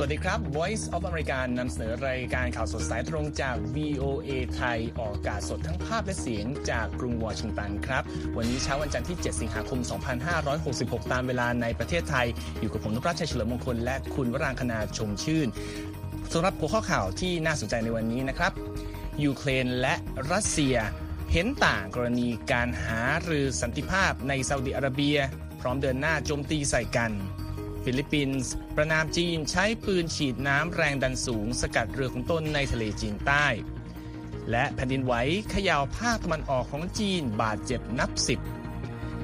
สวัสดีครับ Voice of America นำเสนอรายการข่าวสดสายตรงจาก VOA ไทย ออกอากาศสดทั้งภาพและเสียงจากกรุงวอชิงตันครับ วันนี้เช้าวันจันทร์ที่ 7 สิงหาคม 2566 ตามเวลาในประเทศไทย อยู่กับผมนุพรัชชัยเฉลิมมงคล และคุณวรางคณาชมชื่นสำหรับหัวข้อข่าวที่น่าสนใจในวันนี้นะครับ ยูเครนและรัสเซีย เห็นต่างกรณีการหารือสันติภาพในซาอุดิอาระเบีย พร้อมเดินหน้าโจมตีใส่กัน ฟิลิปปินส์ ประณามจีนใช้ปืนฉีดน้ำแรงดันสูง สกัดเรือของตนในทะเลจีนใต้ และแผ่นดินไหวเขย่าภาคตะวันออกของจีนบาดเจ็บนับสิบ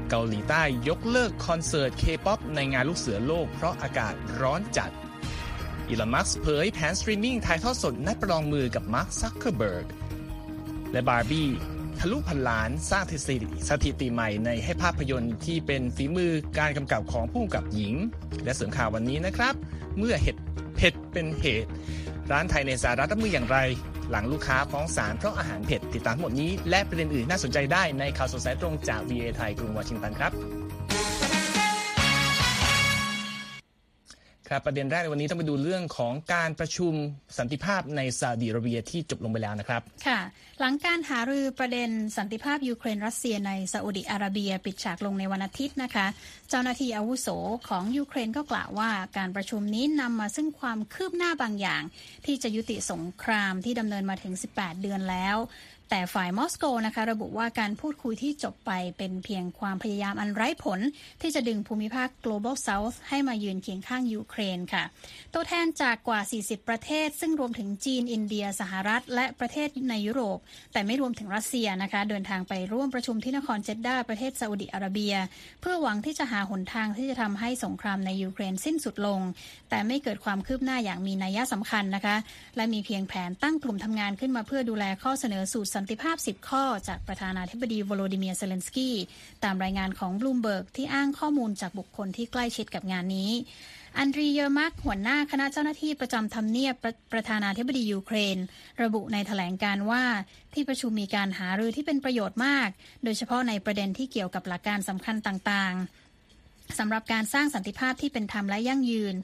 เกาหลีใต้ยกเลิกคอนเสิร์ตเคป๊อปในงานลูกเสือโลกเพราะอากาศร้อนจัดอีลอนมัสก์เผยแผนสตรีมมิ่งถ่ายทอดสดนัดประลองมือกับมาร์คซักเคอร์เบิร์กและบาร์บี้ ทะลุพันล้านสร้างสถิติใหม่ในให้ภาพยนตร์ที่เป็นฝีมือการกำกับของผู้กำกับหญิง และเสริมข่าววันนี้นะครับ เมื่อเห็ดเผ็ดเป็นเหตุ ร้านไทยในสหรัฐรับมืออย่างไร หลังลูกค้าฟ้องศาลเพราะอาหารเผ็ดติดตามหมดนี้ และประเด็นอื่นน่าสนใจได้ในข่าวสดสายตรงจาก VA ไทยกรุงวอชิงตันครับ ครับประเด็นแรกในวันนี้ต้องไปดูเรื่องของการประชุมสันติภาพในซาอุดิอาระเบียที่จบลงไปแล้วนะครับ ค่ะ หลังการหารือประเด็นสันติภาพยูเครนรัสเซียในซาอุดิอาระเบียปิดฉากลงในวันอาทิตย์นะคะ เจ้าหน้าที่อาวุโสของยูเครนก็กล่าวว่าการประชุมนี้นำมาซึ่งความคืบหน้าบางอย่าง ที่จะยุติสงครามที่ดำเนินมาถึง 18 เดือนแล้วแต่ฝ่ายมอสโกนะคะระบุว่าการพูดคุยที่จบไปเป็นเพียงความพยายามอันไร้ผล ที่จะดึงภูมิภาค global south ให้มายืนเคียงข้างยูเครนค่ะ ตัวแทนจากกว่า 40 ประเทศ ซึ่งรวมถึงจีน อินเดีย สหรัฐ และประเทศในยุโรป แต่ไม่รวมถึงรัสเซียนะคะ เดินทางไปร่วมประชุมที่นครเจดดาประเทศซาอุดิอาระเบีย เพื่อหวังที่จะหาหนทางที่จะทำให้สงครามในยูเครนสิ้นสุดลง แต่ไม่เกิดความคืบหน้าอย่างมีนัยสำคัญนะคะ และมีเพียงแผนตั้งกลุ่มทำงานขึ้นมาเพื่อดูแลข้อเสนอสูตรสันติภาพ 10 ข้อ จากประธานาธิบดีวโลดิเมียเซเลนสกี้ตามรายงานของบลูมเบิร์กที่อ้างข้อมูลจากบุคคลที่ใกล้ชิดกับงานนี้อันดรีเยอร์มักหัวหน้าคณะเจ้าหน้าที่ประจำทำเนียบประประธานาธิบดียูเครน ระบุในแถลงการณ์ว่าที่ประชุมมีการหารือที่เป็นประโยชน์มาก โดยเฉพาะในประเด็นที่เกี่ยวกับหลักการสำคัญต่างๆสำหรับการสร้างสันติภาพที่เป็นธรรมและยั่งยืน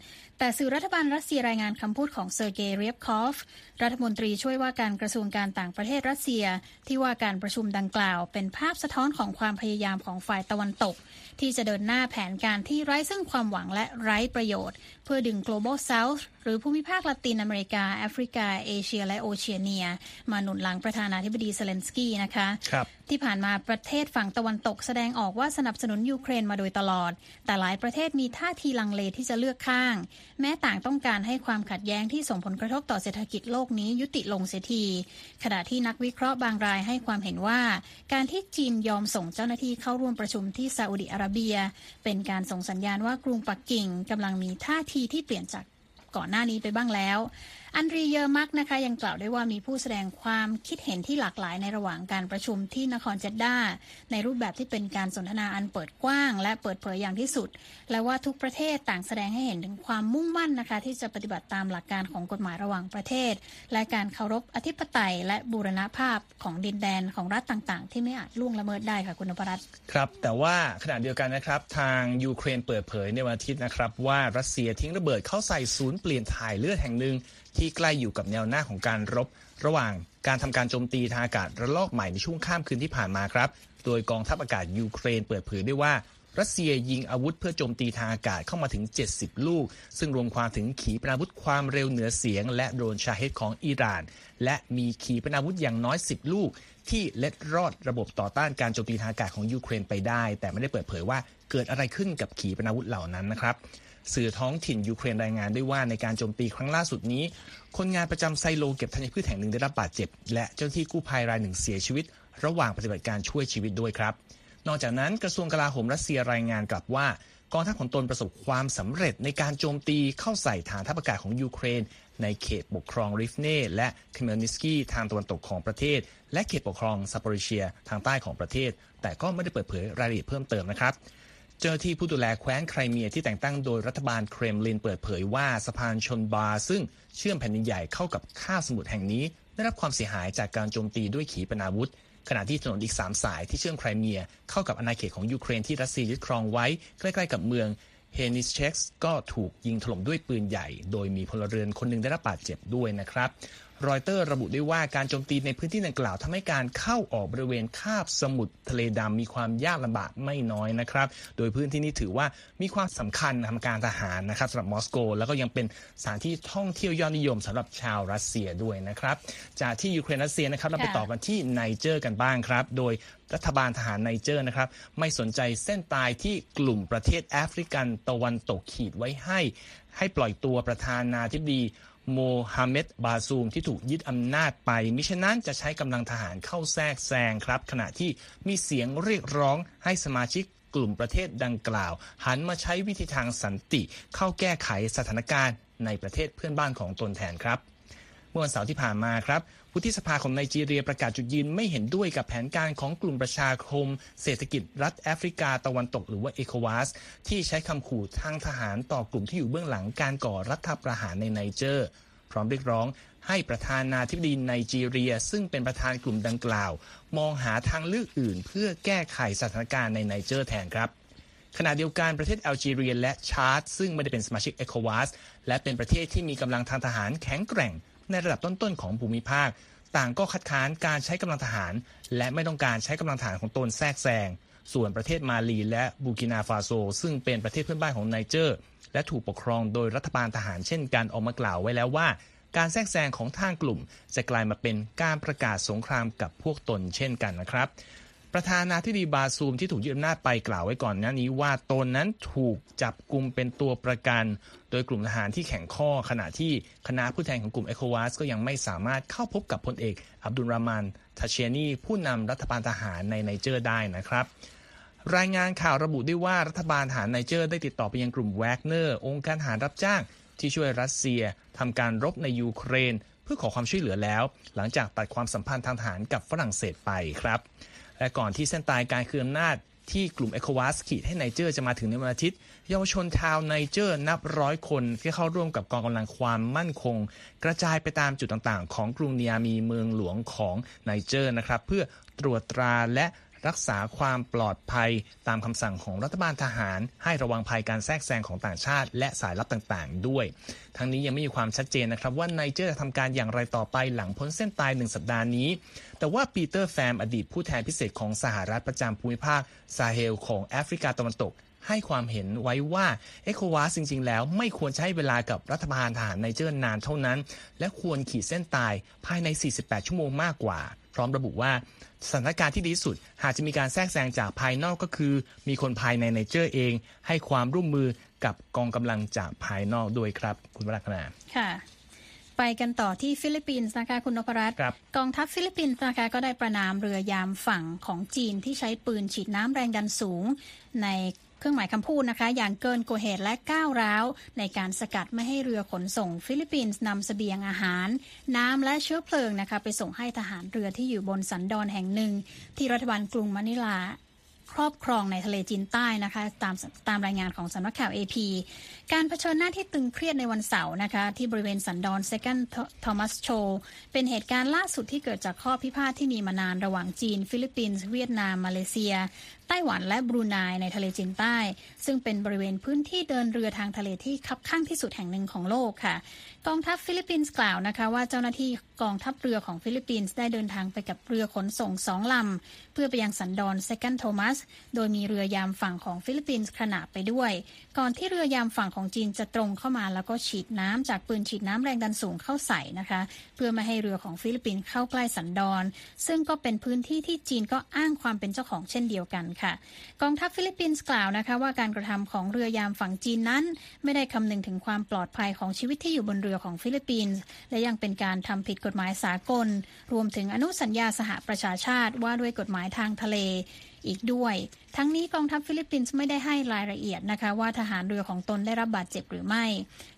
แต่สื่อรัฐบาลรัสเซียรายงานคำพูดของเซอร์เกย์เรียบคอฟ รัฐมนตรีช่วยว่าการกระทรวงการต่างประเทศรัสเซีย ที่ว่าการประชุมดังกล่าว เป็นภาพสะท้อนของความพยายามของฝ่ายตะวันตก ที่จะเดินหน้าแผนการที่ไร้ซึ่งความหวังและไร้ประโยชน์ เพื่อดึง global south หรือภูมิภาคละตินอเมริกา แอฟริกา เอเชีย และโอเชียเนีย มาหนุนหลังประธานาธิบดีเซเลนสกี้นะคะครับที่ผ่านมาประเทศฝั่งตะวันตกแสดงออกว่าสนับสนุนยูเครนมาโดยตลอด แต่หลายประเทศมีท่าทีลังเลที่จะเลือกข้าง แม้ต่างต้องการให้ความขัดแย้งที่ส่งผลกระทบต่อเศรษฐกิจโลกนี้ยุติลงเสียที ขณะที่นักวิเคราะห์บางรายให้ความเห็นว่า การที่จีนยอมส่งเจ้าหน้าที่เข้าร่วมประชุมที่ซาอุดิอาระเบีย เป็นการส่งสัญญาณว่ากรุงปักกิ่งกำลังมีท่าทีที่เปลี่ยนจากก่อนหน้านี้ไปบ้างแล้ว อันดรีเยอร์มักนะคะยังกล่าวด้วยว่ามีผู้แสดงความคิดเห็นที่หลากหลายในระหว่างการประชุมที่นครเจดดาในรูปแบบที่เป็นการสนทนาอันเปิดกว้าง และเปิดเผยอย่างที่สุด และว่าทุกประเทศต่างแสดงให้เห็นถึงความมุ่งมั่นนะคะ ที่จะปฏิบัติตามหลักการของกฎหมายระหว่างประเทศ และการเคารพอธิปไตย และบูรณภาพของดินแดนของรัฐต่างๆ ที่ไม่อาจล่วงละเมิดได้ค่ะคุณนพรัตครับ แต่ว่าขณะเดียวกันนะครับทางยูเครนเปิดเผยในวันอาทิตย์นะครับว่ารัสเซียทิ้งระเบิดเข้าใส่ศูนย์เปลี่ยนถ่ายเลือดแห่งหนึ่ง ที่ใกล้อยู่กับแนวหน้าของการรบ ระหว่างการทำการโจมตีทางอากาศระลอกใหม่ในช่วงข้ามคืนที่ผ่านมาครับ โดยกองทัพอากาศยูเครนเปิดเผยได้วยว่ารัสเซียยิงอาวุธเพื่อโจมตีทางอากาศเข้ามาถึง 70 ลูก ซึ่งรวมความถึงขีปนาวุธความเร็วเหนือเสียง และโดรนชาเฮดของอิหร่าน และมีขีปนาวุธอย่างน้อย 10 ลูก ที่เล็ดรอดระบบต่อต้านการโจมตีทางอากาศของยูเครนไปได้ แต่ไม่ได้เปิดเผยว่าเกิดอะไรขึ้นกับขีปนาวุธเหล่านั้นนะครับ สื่อท้องถิ่นยูเครนรายงานด้วยว่าในการโจมตีครั้งล่าสุดนี้ คนงานประจำไซโลเก็บธัญพืชแห่งหนึ่งได้รับบาดเจ็บ และเจ้าหน้าที่กู้ภัยรายหนึ่งเสียชีวิต ระหว่างปฏิบัติการช่วยชีวิตด้วยครับ นอกจากนั้นกระทรวงกลาโหมรัสเซียรายงานกลับว่ากองทัพของตนประสบความสำเร็จในการโจมตีเข้าใส่ฐานทัพอากาศของยูเครน ในเขตปกครองริฟเน่และเคเมลนิสกี้ทางตะวันตกของประเทศ และเขตปกครองซาปอริเชีย ทางใต้ของประเทศ แต่ก็ไม่ได้เปิดเผยรายละเอียดเพิ่มเติมนะครับ เจ้าหน้าที่ผู้ดูแลแคว้นไครเมียที่แต่งตั้งโดยรัฐบาลเครมลินเปิดเผยว่าสะพานชอนฮาร์ซึ่งเชื่อมแผ่นดินใหญ่เข้ากับคาบสมุทรแห่งนี้ ได้รับความเสียหายจากการโจมตีด้วยขีปนาวุธ ขณะที่ถนนอีก 3 สายที่เชื่อมไครเมีย เข้ากับอาณาเขตของยูเครนที่รัสเซียยึดครองไว้ใกล้ๆกับเมืองเฮนิสเช็กส์ก็ถูกยิงถล่มด้วยปืนใหญ่ โดยมีพลเรือนคนหนึ่งได้รับบาดเจ็บด้วยนะครับ รอยเตอร์ระบุได้ว่าการโจมตีในพื้นที่ดังกล่าวทำให้การเข้าออกบริเวณคาบสมุทรทะเลดำมีความยากลำบากไม่น้อยนะครับ โดยพื้นที่นี้ถือว่ามีความสำคัญทางการทหารนะครับสำหรับมอสโก แล้วก็ยังเป็นสถานที่ท่องเที่ยวยอดนิยมสำหรับชาวรัสเซียด้วยนะครับ จากที่ยูเครนรัสเซียนะครับเราไปต่อกันที่ไนเจอร์กันบ้างครับ โดยรัฐบาลทหารไนเจอร์นะครับไม่สนใจเส้นตายที่กลุ่มประเทศแอฟริกาตะวันตกขีดไว้ให้ ให้ปล่อยตัวประธานาธิบดี โมฮัมเหม็ดบาซูมที่ถูกยึดอำนาจไปมิฉะนั้นจะใช้กำลังทหารเข้าแทรกแซงครับ ขณะที่มีเสียงเรียกร้องให้สมาชิกกลุ่มประเทศดังกล่าว หันมาใช้วิธีทางสันติ เข้าแก้ไขสถานการณ์ในประเทศเพื่อนบ้านของตนแทนครับ เมื่อวันเสาร์ที่ผ่านมาครับวุฒิสภาของไนจีเรียประกาศจุดยืนไม่เห็นด้วยกับแผนการของกลุ่มประชาคม เศรษฐกิจรัฐแอฟริกาตะวันตกหรือว่าเอโควาสที่ใช้คำขู่ทางทหารต่อกลุ่มที่อยู่เบื้องหลังการก่อรัฐประหารในไนเจอร์ พร้อมเรียกร้องให้ประธานาธิบดีไนจีเรีย ซึ่งเป็นประธานกลุ่มดังกล่าว มองหาทางเลือกอื่น เพื่อแก้ไขสถานการณ์ในไนเจอร์แทนครับขณะเดียวกันประเทศแอลจีเรียและชาร์ตซึ่งไม่ได้เป็นสมาชิกเอโควาสและเป็นประเทศที่มีกำลังทางทหารแข็งแกร่ง ในระดับต้นๆของภูมิภาค ต่างก็คัดค้านการใช้กำลังทหาร และไม่ต้องการใช้กำลังทหารของตนแทรกแซงส่วนประเทศมาลีและบูร์กินาฟาโซ ซึ่งเป็นประเทศเพื่อนบ้านของไนเจอร์ และถูกปกครองโดยรัฐบาลทหารเช่นกันออกมากล่าวไว้แล้วว่า การแทรกแซงของทางกลุ่ม จะกลายมาเป็นการประกาศสงครามกับพวกตนเช่นกันนะครับ ประธานาธิบดีบาซูมที่ถูกยึดอำนาจไปกล่าวไว้ก่อนหน้านี้ว่าตนนั้นถูกจับกลุ่มเป็นตัวประกัน โดยกลุ่มทหารที่แข็งข้อขณะที่คณะผู้แทนของกลุ่มเอโควาสก็ยังไม่สามารถเข้าพบกับพลเอก อับดุลรามานทาเชนีผู้นำรัฐบาลทหารในไนเจอร์ได้นะครับรายงานข่าวระบุได้ว่ารัฐบาลทหารไนเจอร์ได้ติดต่อไปยังกลุ่มแวกเนอร์ องค์การทหารรับจ้าง ที่ช่วยรัสเซียทำการรบในยูเครน เพื่อขอความช่วยเหลือแล้ว หลังจากตัดความสัมพันธ์ทางทหารกับฝรั่งเศสไปครับ และก่อนที่เส้นตายการคืนอำนาจที่กลุ่มเอโควาสขีดให้ไนเจอร์จะมาถึงในวันอาทิตย์ เยาวชนชาวไนเจอร์นับร้อยคนที่เข้าร่วมกับกองกำลังความมั่นคง กระจายไปตามจุดต่างๆ ของกรุงเนียมีเมืองหลวงของไนเจอร์นะครับ เพื่อตรวจตราและ รักษาความปลอดภัยตามคำสั่งของรัฐบาลทหาร ให้ระวังภัยการแทรกแซงของต่างชาติ และสายลับต่างๆ ด้วย ทั้งนี้ยังไม่มีความชัดเจนนะครับว่าไนเจอร์จะทำการอย่างไรต่อไปหลังพ้นเส้นตายหนึ่งสัปดาห์นี้ แต่ว่าปีเตอร์แฟมอดีตผู้แทนพิเศษของสหรัฐประจำภูมิภาคซาเฮลของแอฟริกาตะวันตก ให้ความเห็นไว้ว่าเอโควาสจริง ๆ แล้วไม่ควรใช้เวลากับรัฐบาลทหารไนเจอร์นานเท่านั้น และควรขีดเส้นตายภายใน 48 ชั่วโมงมากกว่า พร้อมระบุว่าสถานการณ์ที่ดีสุด หากจะมีการแทรกแซงจากภายนอกก็คือ มีคนภายในไนเจอร์เอง ให้ความร่วมมือกับกองกำลังจากภายนอกด้วยครับ คุณวรักนาค่ะไปกันต่อที่ฟิลิปปินส์นะคะคุณนพรัตน์กองทัพฟิลิปปินส์นะคะก็ได้ประณามเรือยามฝั่งของจีนที่ใช้ปืนฉีดน้ำแรงดันสูง ใน เครื่องหมายคำพูดนะคะ อย่างเกินกว่าเหตุและก้าวร้าว ในการสกัดไม่ให้เรือขนส่งฟิลิปปินส์นำเสบียงอาหาร น้ำและเชื้อเพลิงนะคะ ไปส่งให้ทหารเรือที่อยู่บนสันดอนแห่งหนึ่ง ที่รัฐบาลกรุงมะนิลาครอบครองในทะเลจีนใต้นะคะตามตามรายงานของสำนักข่าว AP การเผชิญหน้าที่ตึงเครียดในวันเสาร์นะคะ ที่บริเวณสันดอนเซกันด์ทอมัสโชลเป็นเหตุการณ์ล่าสุดที่เกิดจากข้อพิพาทที่มีมานานระหว่างจีน ฟิลิปปินส์ เวียดนาม มาเลเซีย ไต้หวันและบรูไนในทะเลจีนใต้ ซึ่งเป็นบริเวณพื้นที่เดินเรือทางทะเลที่คับคั่งที่สุดแห่งหนึ่งของโลกค่ะ กองทัพฟิลิปปินส์กล่าวนะคะว่าเจ้าหน้าที่กองทัพเรือของฟิลิปปินส์ได้เดินทางไปกับเรือขนส่งสองลำ เพื่อไปยังสันดอนเซกันด์โทมัส โดยมีเรือยามฝั่งของฟิลิปปินส์ขนาบไปด้วย ก่อนที่เรือยามฝั่งของจีนจะตรงเข้ามาแล้วก็ฉีดน้ำจากปืนฉีดน้ำแรงดันสูงเข้าใส่นะคะ เพื่อไม่ให้เรือของฟิลิปปินส์เข้าใกล้สันดอน ซึ่งก็เป็นพื้นที่ที่จีนก็อ้างความเป็นเจ้าของเช่นเดียวกันค่ะ กองทัพฟิลิปปินส์กล่าวนะคะว่าการกระทำของเรือยามฝั่งจีนนั้น ไม่ได้คำนึงถึงความปลอดภัยของชีวิตที่อยู่บนเรือของฟิลิปปินส์และยังเป็นการทำผิดกฎหมายสากล รวมถึงอนุสัญญาสหประชาชาติว่าด้วยกฎหมายทางทะเลอีกด้วย ทั้งนี้กองทัพฟิลิปปินส์ไม่ได้ให้รายละเอียดนะคะว่าทหารเรือของตนได้รับบาดเจ็บหรือไม่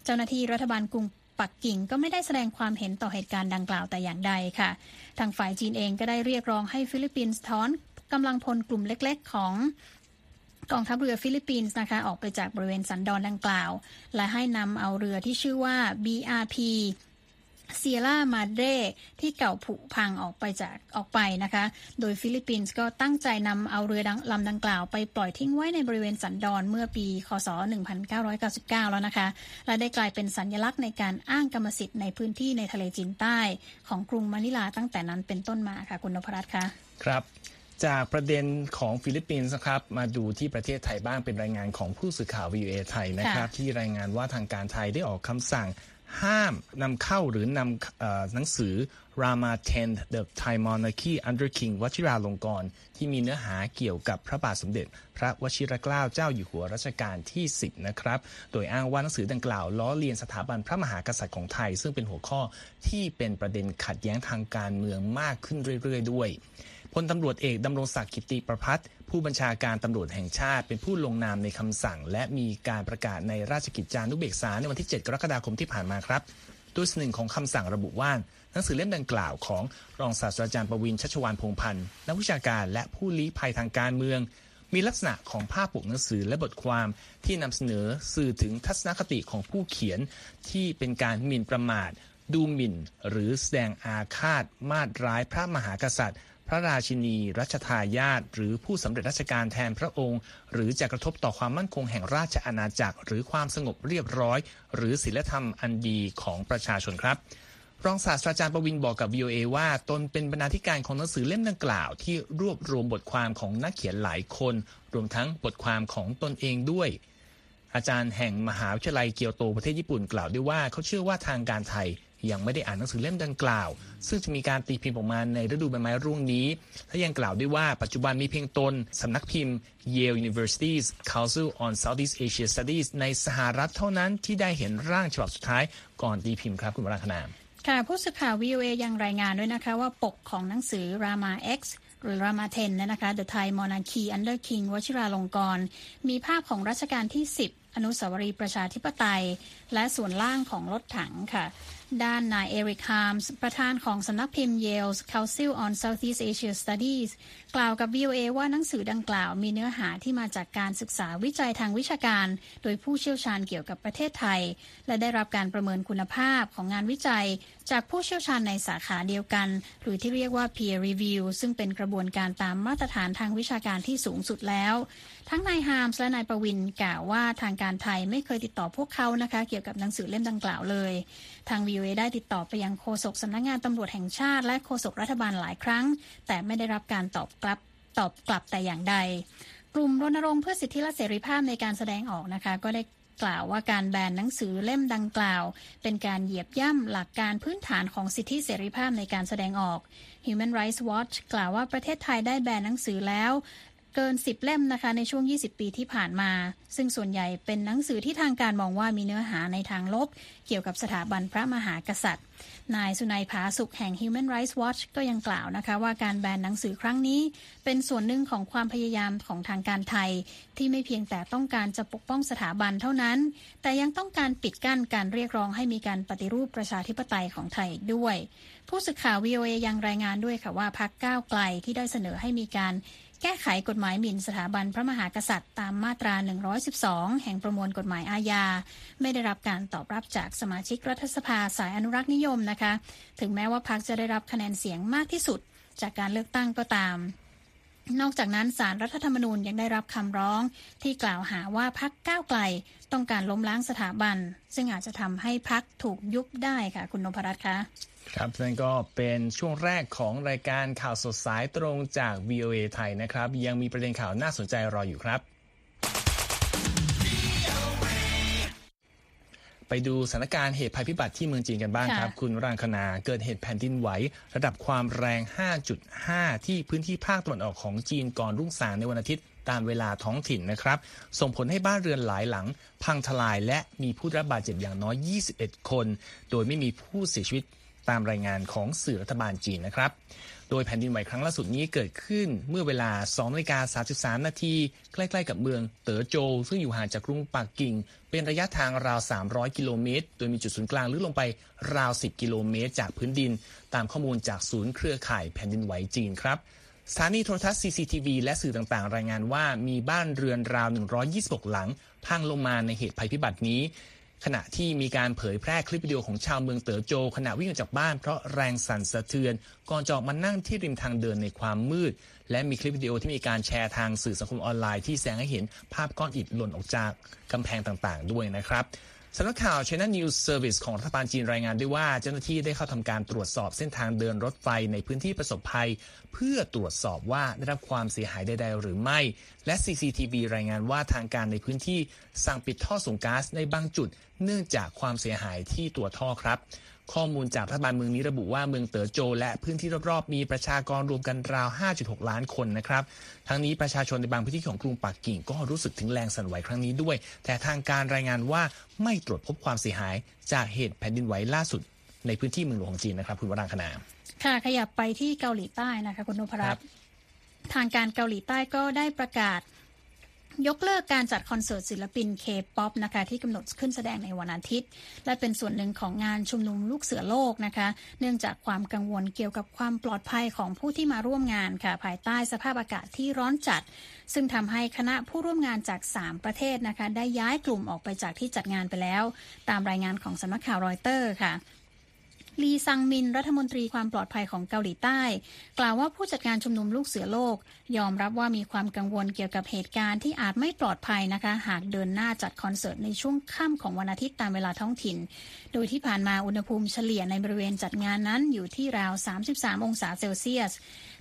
เจ้าหน้าที่รัฐบาลกรุงปักกิ่งก็ไม่ได้แสดงความเห็นต่อเหตุการณ์ดังกล่าวแต่อย่างใดค่ะ ทางฝ่ายจีนเองก็ได้เรียกร้องให้ฟิลิปปินส์ถอน กำลังพลกลุ่มเล็ก ๆ ของกองทัพเรือฟิลิปปินส์นะคะออกไปจากบริเวณสันดอนดังกล่าว และให้นำเอาเรือที่ชื่อว่า BRP เซียร์รามาเดรที่เก่าผุพังออกไปจากออกไปนะคะ โดยฟิลิปปินส์ก็ตั้งใจนำเอาเรือลำดังกล่าวไปปล่อยทิ้งไว้ในบริเวณสันดอนเมื่อปีคศ 1999 แล้วนะคะ และได้กลายเป็นสัญลักษณ์ในการอ้างกรรมสิทธิ์ในพื้นที่ในทะเลจีนใต้ ของกรุงมะนิลาตั้งแต่นั้นเป็นต้นมาค่ะ คุณนพรัตน์คะครับ จากประเด็นของฟิลิปปินส์ครับมาดูที่ประเทศไทยบ้างเป็นรายงานของผู้สื่อข่าววีเอไทยนะครับ ที่รายงานว่าทางการไทยได้ออกคำสั่งห้ามนำเข้าหรือนำหนังสือ Rama 10 The Thai Monarchy Under King วชิราลงกรณ์ที่มีเนื้อหาเกี่ยวกับพระบาทสมเด็จ พระวชิรเกล้าเจ้าอยู่หัวรัชกาลที่ 10 นะครับ โดยอ้างว่าหนังสือดังกล่าวล้อเลียนสถาบันพระมหากษัตริย์ของไทย ซึ่งเป็นหัวข้อที่เป็นประเด็นขัดแย้งทางการเมืองมากขึ้นเรื่อย ๆ ด้วย พลตำรวจเอกดำรงศักดิ์กิติประพัฒผู้บัญชาการตำรวจแห่งชาติ เป็นผู้ลงนามในคำสั่ง และมีการประกาศในราชกิจจานุเบกษาในวันที่ 7 กรกฎาคมที่ผ่านมาครับโดยหนึ่งของคำสั่งระบุว่าหนังสือเล่มดังกล่าวของรองศาสตราจารย์ประวินชัชวานพงพันธ์นักวิชาการและผู้ลี้ภัยทางการเมือง มีลักษณะของภาพปกหนังสือและบทความที่นำเสนอสื่อถึงทัศนคติของผู้เขียน ที่เป็นการหมิ่นประมาท ดูหมิ่น หรือแสดงอาฆาต มาดร้ายพระมหากษัตริย์ พระราชินี รัชทายาทหรือผู้สำเร็จราชการแทนพระองค์ หรือจะกระทบต่อความมั่นคงแห่งราชอาณาจักร หรือความสงบเรียบร้อย หรือศีลธรรมอันดีของประชาชนครับรองศาสตราจารย์ประวินบอกกับ VOA ว่า ตนเป็นบรรณาธิการของหนังสือเล่มดังกล่าว ที่รวบรวมบทความของนักเขียนหลายคน รวมทั้งบทความของตนเองด้วย อาจารย์แห่งมหาวิทยาลัยเกียวโตประเทศญี่ปุ่นกล่าวด้วยว่า เขาเชื่อว่าทางการไทย ยังไม่ได้อ่านหนังสือเล่มดังกล่าว ซึ่งจะมีการตีพิมพ์ออกมาในฤดูใบไม้ร่วงนี้และยังกล่าวด้วยว่าปัจจุบันมีเพียงตนสำนักพิมพ์ Yale University's Council on Southeast Asia Studies ในสหรัฐเท่านั้นที่ได้เห็นร่างฉบับสุดท้ายก่อนตีพิมพ์ครับคุณวราคณาค่ะผู้สื่อข่าว VOA ยังรายงานด้วยนะคะว่าปกของหนังสือ Rama X หรือ Rama 10นะคะ The Thai Monarchy Under King วชิราลงกรณ์มีภาพของรัชกาลที่ 10 อนุสาวรีย์ประชาธิปไตย และส่วนล่างของรถถังค่ะ ด้านนายเอริกฮามส์ประธานของสำนักพิมพ์ Yale's Council on Southeast Asia Studies กล่าวกับ VOA ว่าหนังสือดังกล่าวมีเนื้อหาที่มาจากการศึกษาวิจัยทางวิชาการ โดยผู้เชี่ยวชาญเกี่ยวกับประเทศไทย และได้รับการประเมินคุณภาพของงานวิจัย จากผู้เชี่ยวชาญในสาขาเดียวกัน หรือที่เรียกว่า peer review ซึ่งเป็นกระบวนการตามมาตรฐานทางวิชาการที่สูงสุดแล้ว ทั้งนายฮามส์และนายประวินกล่าวว่าทางการไทยไม่เคยติดต่อพวกเขานะคะ เกี่ยวกับหนังสือเล่มดังกล่าวเลย ทาง VOA ได้ติดต่อไปยังโฆษกสำนักงงานตำรวจแห่งชาติ และโฆษกรัฐบาลหลายครั้ง แต่ไม่ได้รับการตอบกลับตอบกลับแต่อย่างใด กลุ่มรณรงค์เพื่อสิทธิและเสรีภาพในการแสดงออกนะคะ ก็ได้กล่าวว่าการแบนหนังสือเล่มดังกล่าว เป็นการเหยียบย่ำหลักการพื้นฐานของสิทธิเสรีภาพในการแสดงออก Human Rights Watch กล่าวว่าประเทศไทยได้แบนหนังสือแล้ว เกิน 10 เล่มนะคะในช่วง 20 ปีที่ผ่านมา ซึ่งส่วนใหญ่เป็นหนังสือที่ทางการมองว่ามีเนื้อหาในทางลบ เกี่ยวกับสถาบันพระมหากษัตริย์ นายสุนัยผาสุขแห่ง Human Rights Watch ก็ยังกล่าวนะคะว่าการแบนหนังสือครั้งนี้ เป็นส่วนหนึ่งของความพยายามของทางการไทย ที่ไม่เพียงแต่ต้องการจะปกป้องสถาบันเท่านั้น แต่ยังต้องการปิดกั้นการเรียกร้องให้มีการปฏิรูปประชาธิปไตยของไทยด้วย ผู้สื่อข่าว VOA ยังรายงานด้วยค่ะว่าพรรคก้าวไกลที่ได้เสนอให้มีการ แก้ไขกฎหมายหมิ่นสถาบันพระมหากษัตริย์ ตามมาตรา 112 แห่งประมวลกฎหมายอาญา ไม่ได้รับการตอบรับจากสมาชิกรัฐสภาสายอนุรักษ์นิยมนะคะ ถึงแม้ว่าพรรคจะได้รับคะแนนเสียงมากที่สุด จากการเลือกตั้งก็ตาม นอกจากนั้นสารรัฐธรรมนูญยังได้รับคำร้องที่กล่าวหาว่าพรรคก้าวไกลต้องการล้มล้างสถาบัน ซึ่งอาจจะทำให้พรรคถูกยุบได้ค่ะคุณนพรัตน์คะครับนั่นก็เป็นช่วงแรกของรายการข่าวสดสายตรงจาก VOA ไทยนะครับ ยังมีประเด็นข่าวน่าสนใจรออยู่ครับ ไปดูสถานการณ์เหตุภัยพิบัติที่เมืองจีนกันบ้างครับ คุณรังคณาเกิดเหตุแผ่นดินไหว ระดับความแรง 5.5 ที่พื้นที่ภาคตะวันออกของจีนก่อนรุ่งสางในวันอาทิตย์ตามเวลาท้องถิ่นนะครับ ส่งผลให้บ้านเรือนหลายหลัง พังทลายและมีผู้รับบาดเจ็บอย่างน้อย 21 คน โดยไม่มีผู้เสียชีวิตตามรายงานของสื่อรัฐบาลจีนนะครับ โดยแผ่นดินไหวครั้งล่าสุดนี้เกิดขึ้นเมื่อเวลา2นาฬิกา33 นาที ใกล้ ๆ กับเมืองเต๋อโจวซึ่งอยู่ห่างจากกรุงปักกิ่ง เป็นระยะทางราว 300 กิโลเมตร โดยมีจุดศูนย์กลางลึกลงไปราว 10 กิโลเมตร จากพื้นดิน ตามข้อมูลจากศูนย์เครือข่ายแผ่นดินไหวจีนครับสถานีโทรทัศน์ CCTV และสื่อต่างๆ รายงานว่ามีบ้านเรือนราว 126 หลัง พังลงมาในเหตุภัยพิบัตินี้ ขณะที่มีการเผยแพร่คลิปวิดีโอของชาวเมืองเต๋อโจ ขณะวิ่งออกจากบ้านเพราะแรงสั่นสะเทือน ก่อนจะออกมานั่งที่ริมทางเดินในความมืด และมีคลิปวิดีโอที่มีการแชร์ทางสื่อสังคมออนไลน์ที่แสดงให้เห็นภาพก้อนอิฐหล่นออกจากกำแพงต่างๆ ด้วยนะครับ สำนักข่าว China News Service ของรัฐบาลจีนรายงานด้วยว่า เจ้าหน้าที่ได้เข้าทำการตรวจสอบเส้นทางเดินรถไฟในพื้นที่ประสบภัย เพื่อตรวจสอบว่าได้รับความเสียหายใดๆหรือไม่ และ CCTV รายงานว่าทางการในพื้นที่สั่งปิดท่อส่งก๊าซในบางจุด เนื่องจากความเสียหายที่ตัวท่อครับ ข้อมูลจากรัฐบาลเมืองนี้ระบุว่าเมืองเต๋อโจ และพื้นที่รอบๆ มีประชากรรวมกันราว 5.6 ล้านคนนะครับ ทั้งนี้ประชาชนในบางพื้นที่ของกรุงปักกิ่งก็รู้สึกถึงแรงสั่นไหวครั้งนี้ด้วย แต่ทางการรายงานว่าไม่ตรวจพบความเสียหาย จากเหตุแผ่นดินไหวล่าสุด ในพื้นที่เมืองหลวงของจีนนะครับ คุณวรังคณาค่ะขยับไปที่เกาหลีใต้นะคะคุณนพรัตน์ทางการเกาหลีใต้ก็ได้ประกาศ ยกเลิกการจัดคอนเสิร์ตศิลปินเคป๊อปนะคะที่กำหนดขึ้นแสดงในวันอาทิตย์ และเป็นส่วนหนึ่งของงานชุมนุมลูกเสือโลกนะคะ เนื่องจากความกังวลเกี่ยวกับความปลอดภัยของผู้ที่มาร่วมงานค่ะ ภายใต้สภาพอากาศที่ร้อนจัด ซึ่งทำให้คณะผู้ร่วมงานจาก 3 ประเทศนะคะ ได้ย้ายกลุ่มออกไปจากที่จัดงานไปแล้ว ตามรายงานของสำนักข่าวรอยเตอร์ค่ะ ลีซังมินรัฐมนตรีความปลอดภัยของเกาหลีใต้ กล่าวว่าผู้จัดการชุมนุมลูกเสือโลก ยอมรับว่ามีความกังวลเกี่ยวกับเหตุการณ์ที่อาจไม่ปลอดภัยนะคะ หากเดินหน้าจัดคอนเสิร์ตในช่วงค่ำของวันอาทิตย์ตามเวลาท้องถิ่น โดยที่ผ่านมาอุณหภูมิเฉลี่ยในบริเวณจัดงานนั้นอยู่ที่ราว 33 องศาเซลเซียส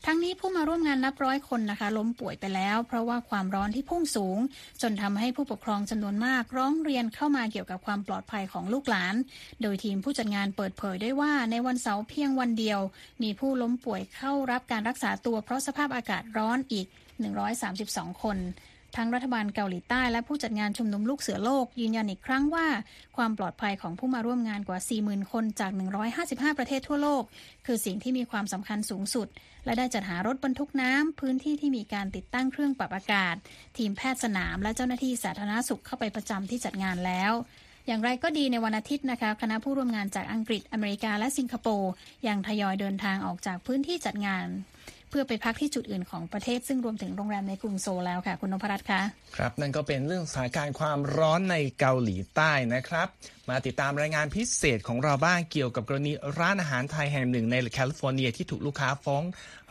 ทั้งนี้ผู้มาร่วมงานนับร้อยคนนะคะ ล้มป่วยไปแล้ว เพราะว่าความร้อนที่พุ่งสูง จนทำให้ผู้ปกครองจำนวนมากร้องเรียนเข้ามาเกี่ยวกับความปลอดภัยของลูกหลาน โดยทีมผู้จัดงานเปิดเผยได้ว่าในวันเสาร์เพียงวันเดียว มีผู้ล้มป่วยเข้ารับการรักษาตัวเพราะสภาพอากาศร้อนอีก 132 คน ทั้งรัฐบาลเกาหลีใต้และผู้จัดงานชุมนุมลูกเสือโลก ยืนยันอีกครั้งว่า ความปลอดภัยของผู้มาร่วมงานกว่า 40,000 คนจาก 155 ประเทศทั่วโลก คือสิ่งที่มีความสำคัญสูงสุด และได้จัดหารถบรรทุกน้ำพื้นที่ที่มีการติดตั้งเครื่องปรับอากาศ ทีมแพทย์สนามและเจ้าหน้าที่สาธารณสุขเข้าไปประจำที่จัดงานแล้วอย่างไรก็ดีในวันอาทิตย์นะคะ คณะผู้ร่วมงานจากอังกฤษ อเมริกาและสิงคโปร์ยังทยอยเดินทางออกจากพื้นที่จัดงาน เพื่อไปพักที่จุดอื่นของประเทศ ซึ่งรวมถึงโรงแรมในกรุงโซลแล้วค่ะ คุณนพรัตน์คะครับนั่นก็เป็นเรื่องสถานการณ์ความร้อนในเกาหลีใต้นะครับ มาติดตามรายงานพิเศษของเราบ้างเกี่ยวกับกรณีร้านอาหารไทยแห่งหนึ่งในแคลิฟอร์เนียที่ถูกลูกค้าฟ้อง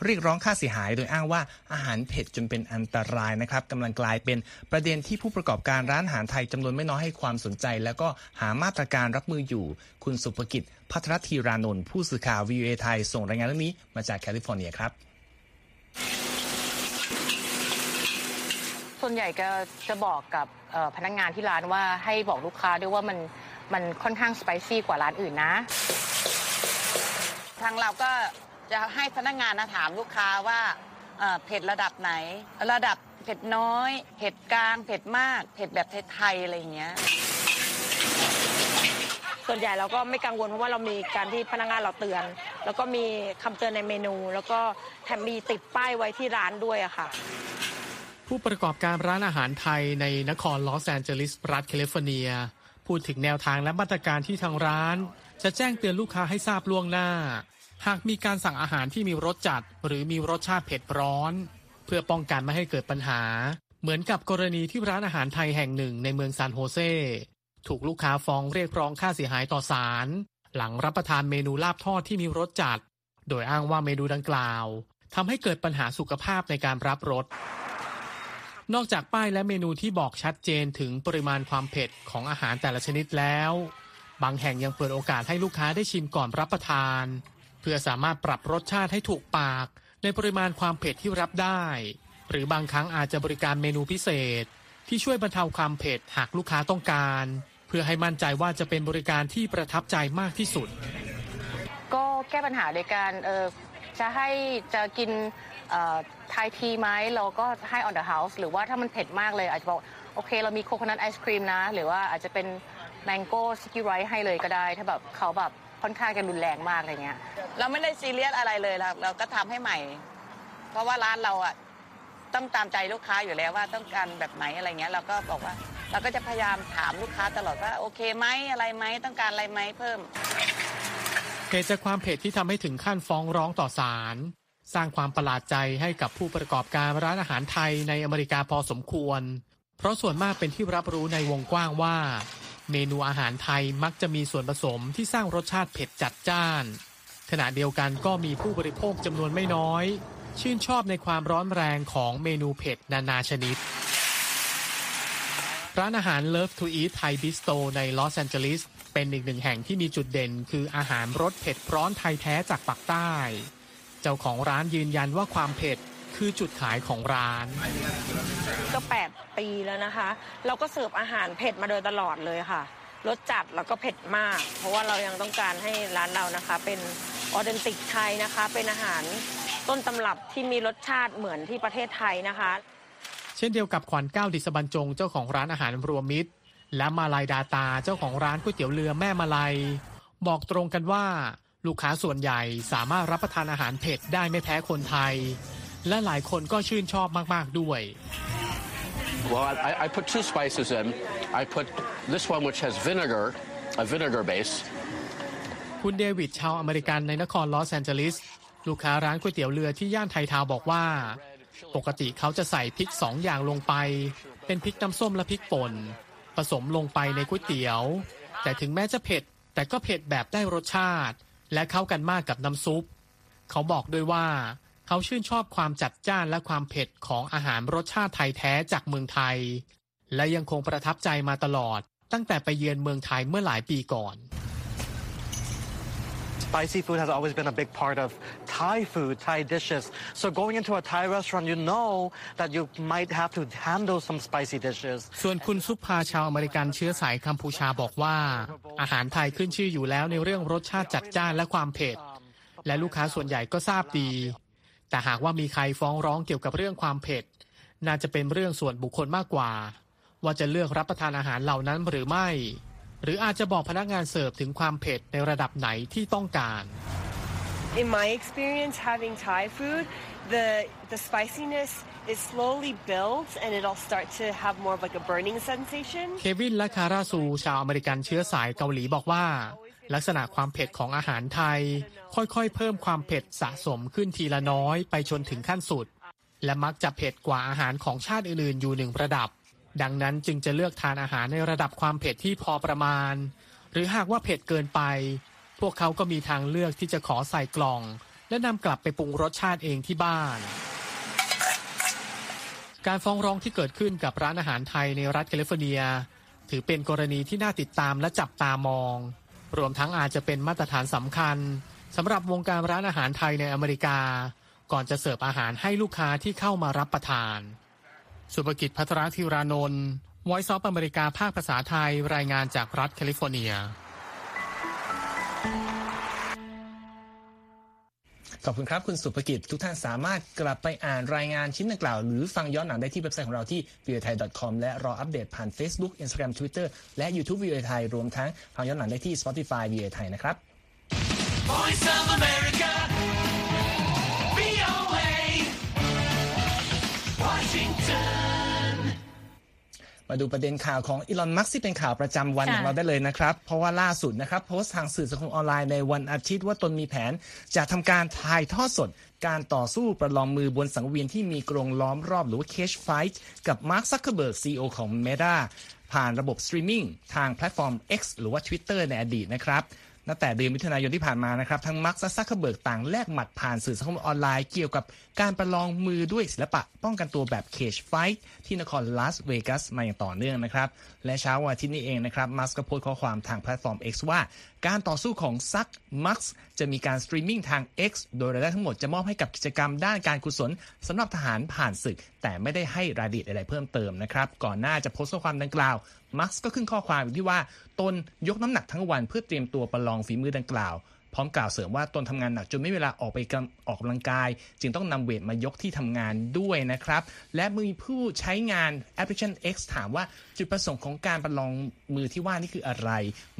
เรียกร้องค่าเสียหาย โดยอ้างว่าอาหารเผ็ดจนเป็นอันตรายนะครับกำลังกลายเป็นประเด็นที่ผู้ประกอบการร้านอาหารไทยจำนวนไม่น้อยให้ความสนใจ แล้วก็หามาตรการรับมืออยู่ คุณสุภกิจพัทรธีรานนท์ผู้สื่อข่าววีโอเอไทยส่งรายงานเรื่องนี้มาจากแคลิฟอร์เนียครับ ส่วนใหญ่ก็จะบอกกับพนักงงานที่ร้านว่าให้บอกลูกค้าด้วยว่ามันมันค่อนข้างสไปซี่กว่าร้านอื่นนะ ทางเราก็จะให้พนักงานนะถามลูกค้าว่าเผ็ดระดับไหน ระดับเผ็ดน้อย เผ็ดกลาง เผ็ดมาก เผ็ดแบบไทยๆอะไรอย่างเงี้ย ส่วนใหญ่เราก็ไม่กังวลเพราะว่าเรามีการที่พนักงานเราเตือน แล้วก็มีคำเตือนในเมนู แล้วก็แถมมีติดป้ายไว้ที่ร้านด้วยอะค่ะ ผู้ประกอบการร้านอาหารไทยในนครลอสแอนเจลิสรัฐแคลิฟอร์เนีย พูดถึงแนวทางและมาตรการที่ทางร้าน จะแจ้งเตือนลูกค้าให้ทราบล่วงหน้า หากมีการสั่งอาหารที่มีรสจัด หรือมีรสชาติเผ็ดร้อน เพื่อป้องกันไม่ให้เกิดปัญหา เหมือนกับกรณีที่ร้านอาหารไทยแห่งหนึ่งในเมืองซานโฮเซถูกลูกค้าฟ้องเรียกร้องค่าเสียหายต่อศาลหลังรับประทานเมนูลาบทอดที่มีรสจัด โดยอ้างว่าเมนูดังกล่าวทำให้เกิดปัญหาสุขภาพในการรับรส นอกจากป้ายและเมนูที่บอกชัดเจนถึงปริมาณความเผ็ดของอาหารแต่ละชนิดแล้ว บางแห่งยังเปิดโอกาสให้ลูกค้าได้ชิมก่อนรับประทาน เพื่อสามารถปรับรสชาติให้ถูกปาก ในปริมาณความเผ็ดที่รับได้ หรือบางครั้งอาจจะบริการเมนูพิเศษ ที่ช่วยบรรเทาความเผ็ดหากลูกค้าต้องการ เพื่อให้มั่นใจว่าจะเป็นบริการที่ประทับใจมากที่สุด ก็แก้ปัญหาโดยการเออจะให้จะกิน Thai tea ไหมเราก็ให้ on the house หรือว่าถ้ามันเผ็ดมากเลย อาจจะบอก โอเค เรามี coconut ice cream นะ หรือว่าอาจจะเป็น mango sticky rice ให้เลยก็ได้ ถ้าแบบเขาแบบค่อนข้างจะรุนแรงมากอะไรเงี้ย เราไม่ได้ซีเรียสอะไรเลยเราเราก็ทำให้ใหม่ เพราะว่าร้านเราอะต้องตามใจลูกค้าอยู่แล้วว่าต้องการแบบไหนอะไรเงี้ยเราก็บอกว่าเราก็จะพยายามถามลูกค้าตลอดว่าโอเคไหมอะไรไหมต้องการอะไรไหมเพิ่ม เหตุจากความเผ็ดที่ทำให้ถึงขั้นฟ้องร้องต่อศาล สร้างความประหลาดใจให้กับผู้ประกอบการร้านอาหารไทยในอเมริกาพอสมควร เพราะส่วนมากเป็นที่รับรู้ในวงกว้างว่า เมนูอาหารไทยมักจะมีส่วนผสมที่สร้างรสชาติเผ็ดจัดจ้าน ขณะเดียวกันก็มีผู้บริโภคจำนวนไม่น้อย ชื่นชอบในความร้อนแรงของเมนูเผ็ดนานาชนิด ร้านอาหาร Love to Eat Thai Bistro ในลอสแอนเจลิสเป็นอีกหนึ่งแห่งที่มีจุดเด่น คืออาหารรสเผ็ดร้อนไทยแท้จากปากใต้ เจ้าของร้านยืนยันว่าความเผ็ดคือจุดขายของร้าน ก็ 8 ปีแล้วนะคะ เราก็เสิร์ฟอาหารเผ็ดมาโดยตลอดเลยค่ะรสจัดแล้วก็เผ็ดมาก เพราะว่าเรายังต้องการให้ร้านเรานะคะ เป็น authentic Thai นะคะ เป็นอาหารต้นตำรับที่มีรสชาติเหมือนที่ประเทศไทยนะคะ เช่นเดียวกับขวัญก้าวดิษบรรจงเจ้าของร้านอาหารรวมมิตร และมาลายดาตาเจ้าของร้านก๋วยเตี๋ยวเรือแม่มาลายบอกตรงกันว่า ลูกค้าส่วนใหญ่สามารถรับประทานอาหารเผ็ดได้ไม่แพ้คนไทย และหลายคนก็ชื่นชอบมาก ๆ ด้วย Well, I, I put two spices in. I put this one, which has vinegar, a vinegar base. คุณเดวิดชาวอเมริกันในนครลอสแอนเจลิส ลูกค้าร้านก๋วยเตี๋ยวเรือที่ย่านไททาวน์บอกว่า ปกติเขาจะใส่พริกสองอย่างลงไป เป็นพริกน้ำส้มและพริกป่น ผสมลงไปในก๋วยเตี๋ยว แต่ถึงแม้จะเผ็ด แต่ก็เผ็ดแบบได้รสชาติ และเข้ากันมากกับน้ำซุป เขาบอกด้วยว่า เขาชื่นชอบความจัดจ้านและความเผ็ดของอาหารรสชาติไทยแท้จากเมืองไทย และยังคงประทับใจมาตลอดตั้งแต่ไปเยือนเมืองไทยเมื่อหลายปีก่อน Spicy food has always been a big part of Thai food, Thai dishes. So going into a Thai restaurant, you know that you might have to handle some spicy dishes. ส่วนคุณซุปพาชาวอเมริกันเชื้อสายกัมพูชาบอกว่า อาหารไทยขึ้นชื่ออยู่แล้วในเรื่องรสชาติจัดจ้านและความเผ็ด และลูกค้าส่วนใหญ่ก็ทราบดี แต่หากว่ามีใครฟ้องร้องเกี่ยวกับเรื่องความเผ็ด น่าจะเป็นเรื่องส่วนบุคคลมากกว่า ว่าจะเลือกรับประทานอาหารเหล่านั้นหรือไม่ หรืออาจจะบอกพนักงานเสิร์ฟถึงความเผ็ดในระดับไหนที่ต้องการ In my experience having Thai food, the the spiciness is slowly built and it'll start to have more of like a burning sensation. เควินและคาราซูชาวอเมริกันเชื้อสายเกาหลีบอกว่า ลักษณะความเผ็ดของอาหารไทย ค่อยๆ เพิ่มความเผ็ดสะสมขึ้นทีละน้อยไปจนถึงขั้นสุด และมักจะเผ็ดกว่าอาหารของชาติอื่นๆอยู่หนึ่งระดับ ดังนั้นจึงจะเลือกทานอาหารในระดับความเผ็ดที่พอประมาณ หรือหากว่าเผ็ดเกินไป พวกเขาก็มีทางเลือกที่จะขอใส่กล่อง และนำกลับไปปรุงรสชาติเองที่บ้าน การฟ้องร้องที่เกิดขึ้นกับร้านอาหารไทยในรัฐแคลิฟอร์เนีย ถือเป็นกรณีที่น่าติดตามและจับตามอง รวมทั้งอาจจะเป็นมาตรฐานสำคัญสำหรับวงการร้านอาหารไทยในอเมริกา ก่อนจะเสิร์ฟอาหารให้ลูกค้าที่เข้ามารับประทาน สุภกิจพัทรธิรานนท์ไวซ์ซอฟอเมริกาภาคภาษาไทยรายงานจากรัฐแคลิฟอร์เนีย ขอบคุณครับ คุณสุภกิจทุกท่านสามารถกลับไปอ่านรายงานชิ้นดังกล่าว หรือฟังย้อนหลังได้ที่เว็บไซต์ของเราที่ v o a t h a i c o m และรออัปเดตผ่าน Facebook Instagram Twitter และ YouTube v o a t h a i รวมทั้งฟังย้อนหลังได้ที่ Spotify v o a t h a i นะครับ Voice of America, มาดูประเด็นข่าวของอีลอนมัสก์ที่เป็นข่าวประจำวันค่ะของเราได้เลยนะครับ เพราะว่าล่าสุดนะครับโพสต์ทางสื่อสังคมออนไลน์ในวันอาทิตย์ว่าตนมีแผน จะทำการถ่ายทอดสด การต่อสู้ประลองฝีมือบนสังเวียนที่มีกรงล้อมรอบหรือว่า cage fight กับมาร์คซักเคอร์เบิร์กซีอีโอของ Meta ผ่านระบบสตรีมมิ่งทางแพลตฟอร์ม X หรือว่า Twitter ในอดีตนะครับ ตั้งแต่เดือนมิถุนายนที่ผ่านมานะครับทั้งมัสก์คและซักเคอร์เบิร์กต่างแลกหมัดผ่านสื่อสังคมออนไลน์เกี่ยวกับการประลองฝีมือด้วยศิลปะ ป้องกันตัวแบบ cage fight ที่นครลาสเวกัสมาอย่างต่อเนื่องนะครับ และเช้าวันอาทิตย์นี้เองนะครับมัสก์ก็โพสต์ข้อความทางแพลตฟอร์ม X ว่า การต่อสู้ของซักมัสก์จะมีการสตรีมมิ่งทาง X โดยรายได้ทั้งหมดจะมอบให้กับกิจกรรมด้านการกุศลสำหรับทหารผ่านศึก แต่ไม่ได้ให้รายละเอียดอะไรเพิ่มเติมนะครับก่อนหน้าจะโพสต์ข้อความดังกล่าว มัสก์ก็ขึ้นข้อความอยู่ที่ว่าตนยกน้ำหนักทั้งวันเพื่อเตรียมตัวประลองฝีมือดังกล่าว พร้อมกล่าวเสริมว่าตนทำงานหนักจนไม่มีเวลาออกไปออกกำลังกาย จึงต้องนำเวทมายกที่ทำงานด้วยนะครับ และมีผู้ใช้งานแอปพลิเคชัน X ถามว่าจุดประสงค์ของการประลองฝีมือที่ว่านี่คืออะไร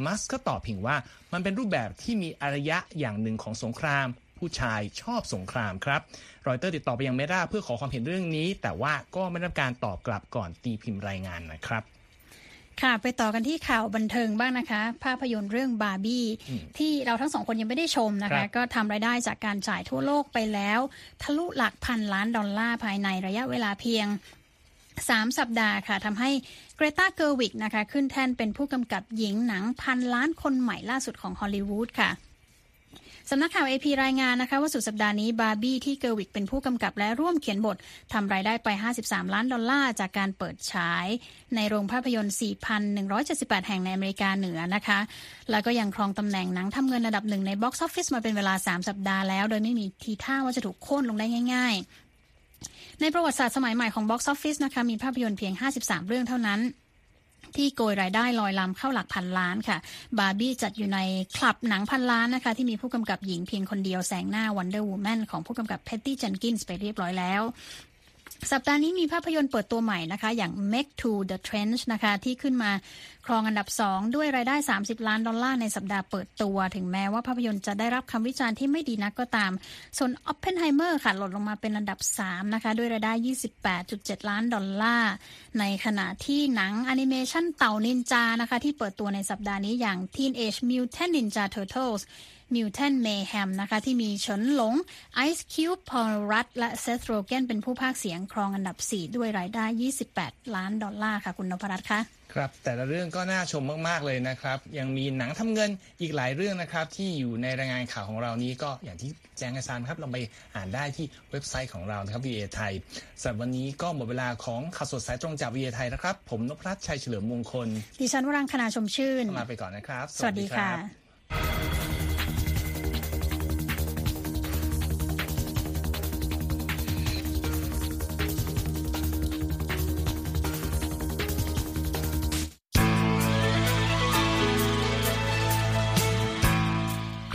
มัสก์ก็ตอบเพียงว่ามันเป็นรูปแบบที่มีอารยะอย่างหนึ่งของสงครามผู้ชายชอบสงครามครับรอยเตอร์ติดต่อไปยังเมตาเพื่อขอความเห็นเรื่องนี้ แต่ว่าก็ไม่ได้รับการตอบกลับก่อนตีพิมพ์รายงานนะครับ ค่ะไปต่อกันที่ข่าวบันเทิงบ้างนะคะ ภาพยนตร์เรื่องบาร์บี้ที่เราทั้งสองคนยังไม่ได้ชมนะครัคะบก็ทำรายได้จากการฉายทั่วโลกไปแล้ว ทะลุหลักพันล้านดอลลาร์ภายในระยะเวลาเพียง 3 สัปดาห์ค่ะทำให้เกรตาเกอร์วิกนะคะ ขึ้นแท่นเป็นผู้กำกับหญิงหนังพันล้านคนใหม่ล่าสุดของฮอลลีวูดค่ะ สำนักข่าว AP รายงานนะคะว่าสุดสัปดาห์นี้บาร์บี้ที่เกอร์วิกเป็นผู้กำกับและร่วมเขียนบททำรายได้ไป 53 ล้านดอลลาร์จากการเปิดฉาย ในโรงภาพยนตร์ 4,178 แห่งในอเมริกาเหนือนะคะ แล้วก็ยังครองตำแหน่งหนังทำเงินอันดับหนึ่งในบ็อกซ์ออฟฟิศมาเป็นเวลา 3 สัปดาห์แล้ว โดยไม่มีทีท่าว่าจะถูกโค่นลงได้ง่าย ๆ ในประวัติศาสตร์สมัยใหม่ของ บ็อกซ์ออฟฟิศ นะคะมีภาพยนตร์เพียง 53 เรื่องเท่านั้น ที่โกยรายได้ลอยลำเข้าหลักพันล้านค่ะ บาร์บี้จัดอยู่ในคลับหนังพันล้านนะคะ ที่มีผู้กำกับหญิงเพียงคนเดียวแซงหน้าวันเดอร์วูแมนของผู้กำกับแพตตี้เจนกินส์ไปเรียบร้อยแล้ว สัปดาห์นี้มีภาพยนตร์เปิดตัวใหม่นะคะ อย่าง Make to the Trench นะคะ ที่ขึ้นมาครองอันดับ 2 ด้วยรายได้ 30 ล้านดอลลาร์ในสัปดาห์เปิดตัว ถึงแม้ว่าภาพยนตร์จะได้รับคำวิจารณ์ที่ไม่ดีนักก็ตาม ส่วน Oppenheimer ค่ะหล่นลงมาเป็นอันดับ 3 นะคะ ด้วยรายได้ 28.7 ล้านดอลลาร์ ในขณะที่หนังแอนิเมชันเต่านินจานะคะ ที่เปิดตัวในสัปดาห์นี้อย่าง Teenage Mutant Ninja Turtles Mutant Mayhem นะคะที่มีเฉินหลง Ice Cube พอลรัตและเซธโรเกนเป็นผู้พากย์เสียงครองอันดับ 4 ด้วยรายได้ 28 ล้านดอลลาร์ค่ะคุณนพรัตน์คะครับแต่ละเรื่องก็น่าชมมากๆเลยนะครับ ยังมีหนังทำเงินอีกหลายเรื่องนะครับ ที่อยู่ในรายงานข่าวของเรานี้ก็อย่างที่แจ้งให้ทราบครับเราไปอ่านได้ที่เว็บไซต์ของเรานะครับ VA ไทยสำหรับวันนี้ก็หมดเวลาของข่าวสดสายตรงจาก VA ไทยนะครับ ผมนพรัตน์ชัยเฉลิมมงคลดิฉันวรังคณาชมชื่นลาไปก่อนนะครับ สวัสดีค่ะ